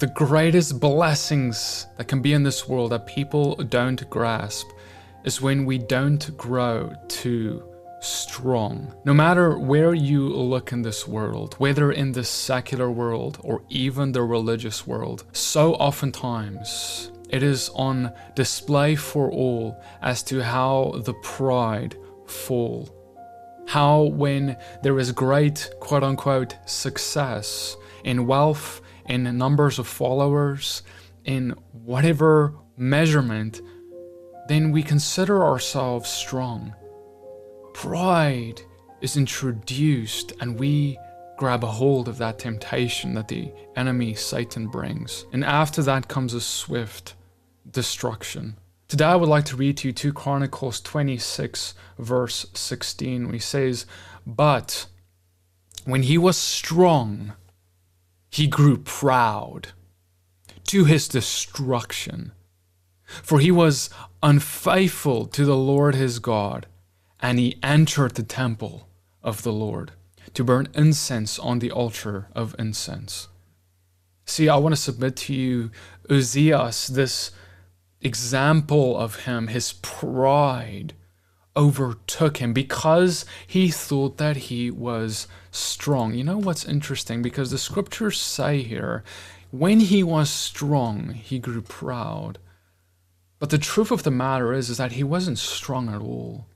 The greatest blessings that can be in this world that people don't grasp is when we don't grow too strong. No matter where you look in this world, whether in the secular world or even the religious world, so oftentimes it is on display for all as to how the pride fall. How, when there is great quote unquote success in wealth, in numbers of followers, in whatever measurement, then we consider ourselves strong. Pride is introduced and we grab a hold of that temptation that the enemy Satan brings. And after that comes a swift destruction. Today I would like to read to you 2 Chronicles 26 verse 16 he says, But when he was strong, he grew proud to his destruction. For he was unfaithful to the Lord his God, and he entered the temple of the Lord to burn incense on the altar of incense. See, I want to submit to you Uzziah's, this example of him, his pride overtook him because he thought that he was strong. You know what's interesting? Because the scriptures say here, when he was strong, he grew proud. But the truth of the matter is, is that he wasn't strong at all.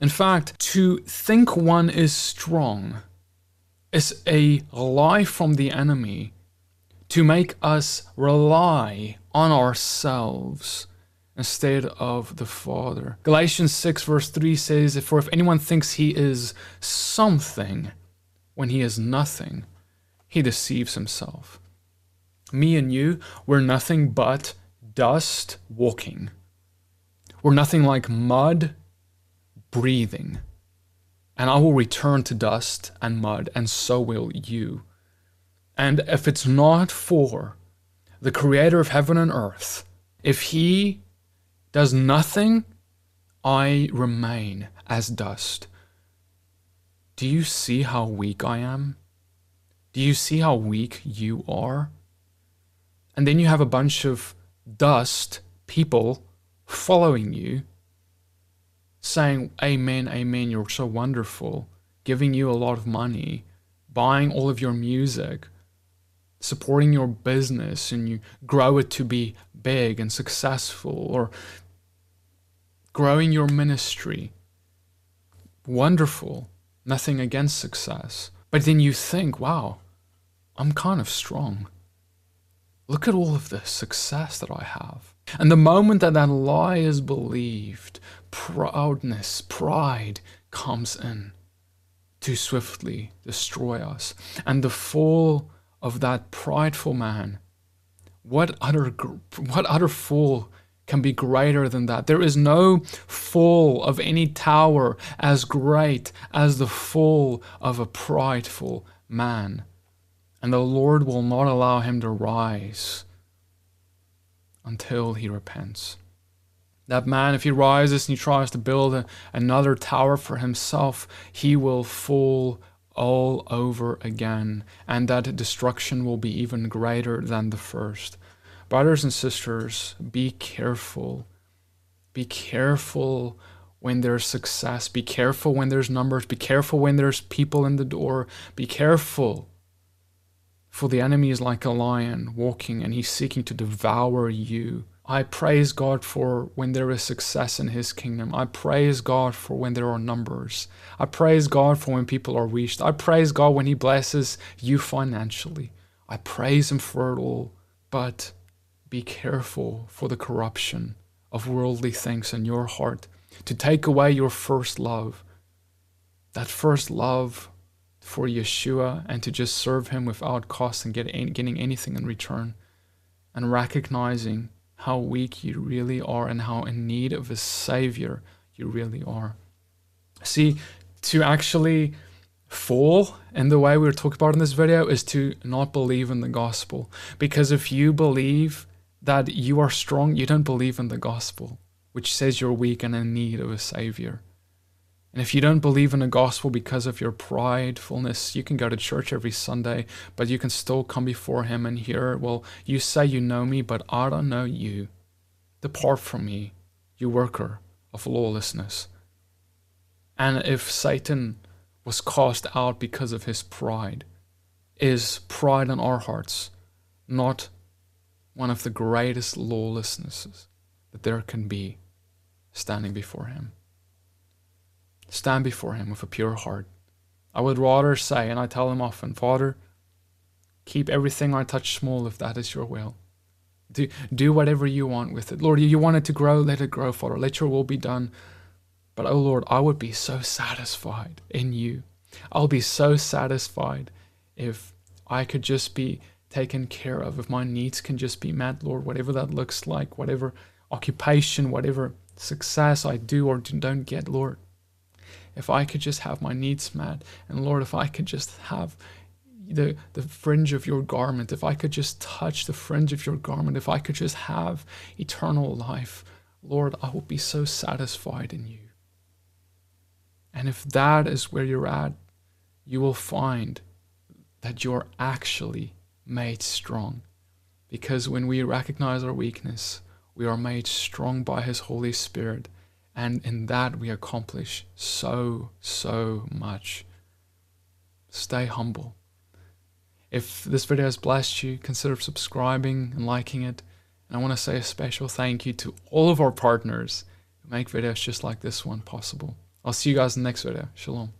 In fact, to think one is strong is a lie from the enemy to make us rely on ourselves instead of the Father. Galatians 6, verse 3 says, For if anyone thinks he is something when he is nothing, he deceives himself. Me and you, we're nothing but dust walking. We're nothing like mud breathing. And I will return to dust and mud, and so will you. And if it's not for the creator of heaven and earth, if he does nothing, I remain as dust. Do you see how weak I am? Do you see how weak you are? And then you have a bunch of dust people following you, saying, Amen, Amen, you're so wonderful, giving you a lot of money, buying all of your music, supporting your business, and you grow it to be big and successful, or growing your ministry. Wonderful. Nothing against success. But then you think, wow, I'm kind of strong. Look at all of the success that I have. And the moment that that lie is believed, proudness, pride comes in to swiftly destroy us. And the fall of that prideful man, what utter, what utter fool can be greater than that. There is no fall of any tower as great as the fall of a prideful man. And the Lord will not allow him to rise until he repents. That man, if he rises and he tries to build a, another tower for himself, he will fall all over again, and that destruction will be even greater than the first. Brothers and sisters, be careful. Be careful when there's success. Be careful when there's numbers. Be careful when there's people in the door. Be careful. For the enemy is like a lion walking and he's seeking to devour you. I praise God for when there is success in His kingdom. I praise God for when there are numbers. I praise God for when people are reached. I praise God when He blesses you financially. I praise Him for it all. But be careful for the corruption of worldly things in your heart to take away your first love. That first love for Yeshua and to just serve Him without cost and get getting anything in return. And recognizing how weak you really are and how in need of a Savior you really are. See, to actually fall in the way we are talking about in this video is to not believe in the gospel. Because if you believe that you are strong, you don't believe in the gospel, which says you're weak and in need of a savior. And if you don't believe in the gospel because of your pridefulness, you can go to church every Sunday, but you can still come before Him and hear, Well, you say you know me, but I don't know you. Depart from me, you worker of lawlessness. And if Satan was cast out because of his pride, is pride in our hearts not one of the greatest lawlessnesses that there can be standing before Him? Stand before Him with a pure heart. I would rather say, and I tell Him often, Father, keep everything I touch small if that is your will. Do, do whatever you want with it. Lord, you want it to grow, let it grow, Father. Let your will be done. But, oh Lord, I would be so satisfied in you. I'll be so satisfied if I could just be taken care of, if my needs can just be met, Lord, whatever that looks like, whatever occupation, whatever success I do or don't get, Lord. If I could just have my needs met, and Lord, if I could just have the, the fringe of your garment, if I could just touch the fringe of your garment, if I could just have eternal life, Lord, I will be so satisfied in you. And if that is where you're at, you will find that you're actually made strong. Because when we recognize our weakness, we are made strong by His Holy Spirit. And in that we accomplish so, so much. Stay humble. If this video has blessed you, consider subscribing and liking it. And I want to say a special thank you to all of our partners who make videos just like this one possible. I'll see you guys in the next video. Shalom.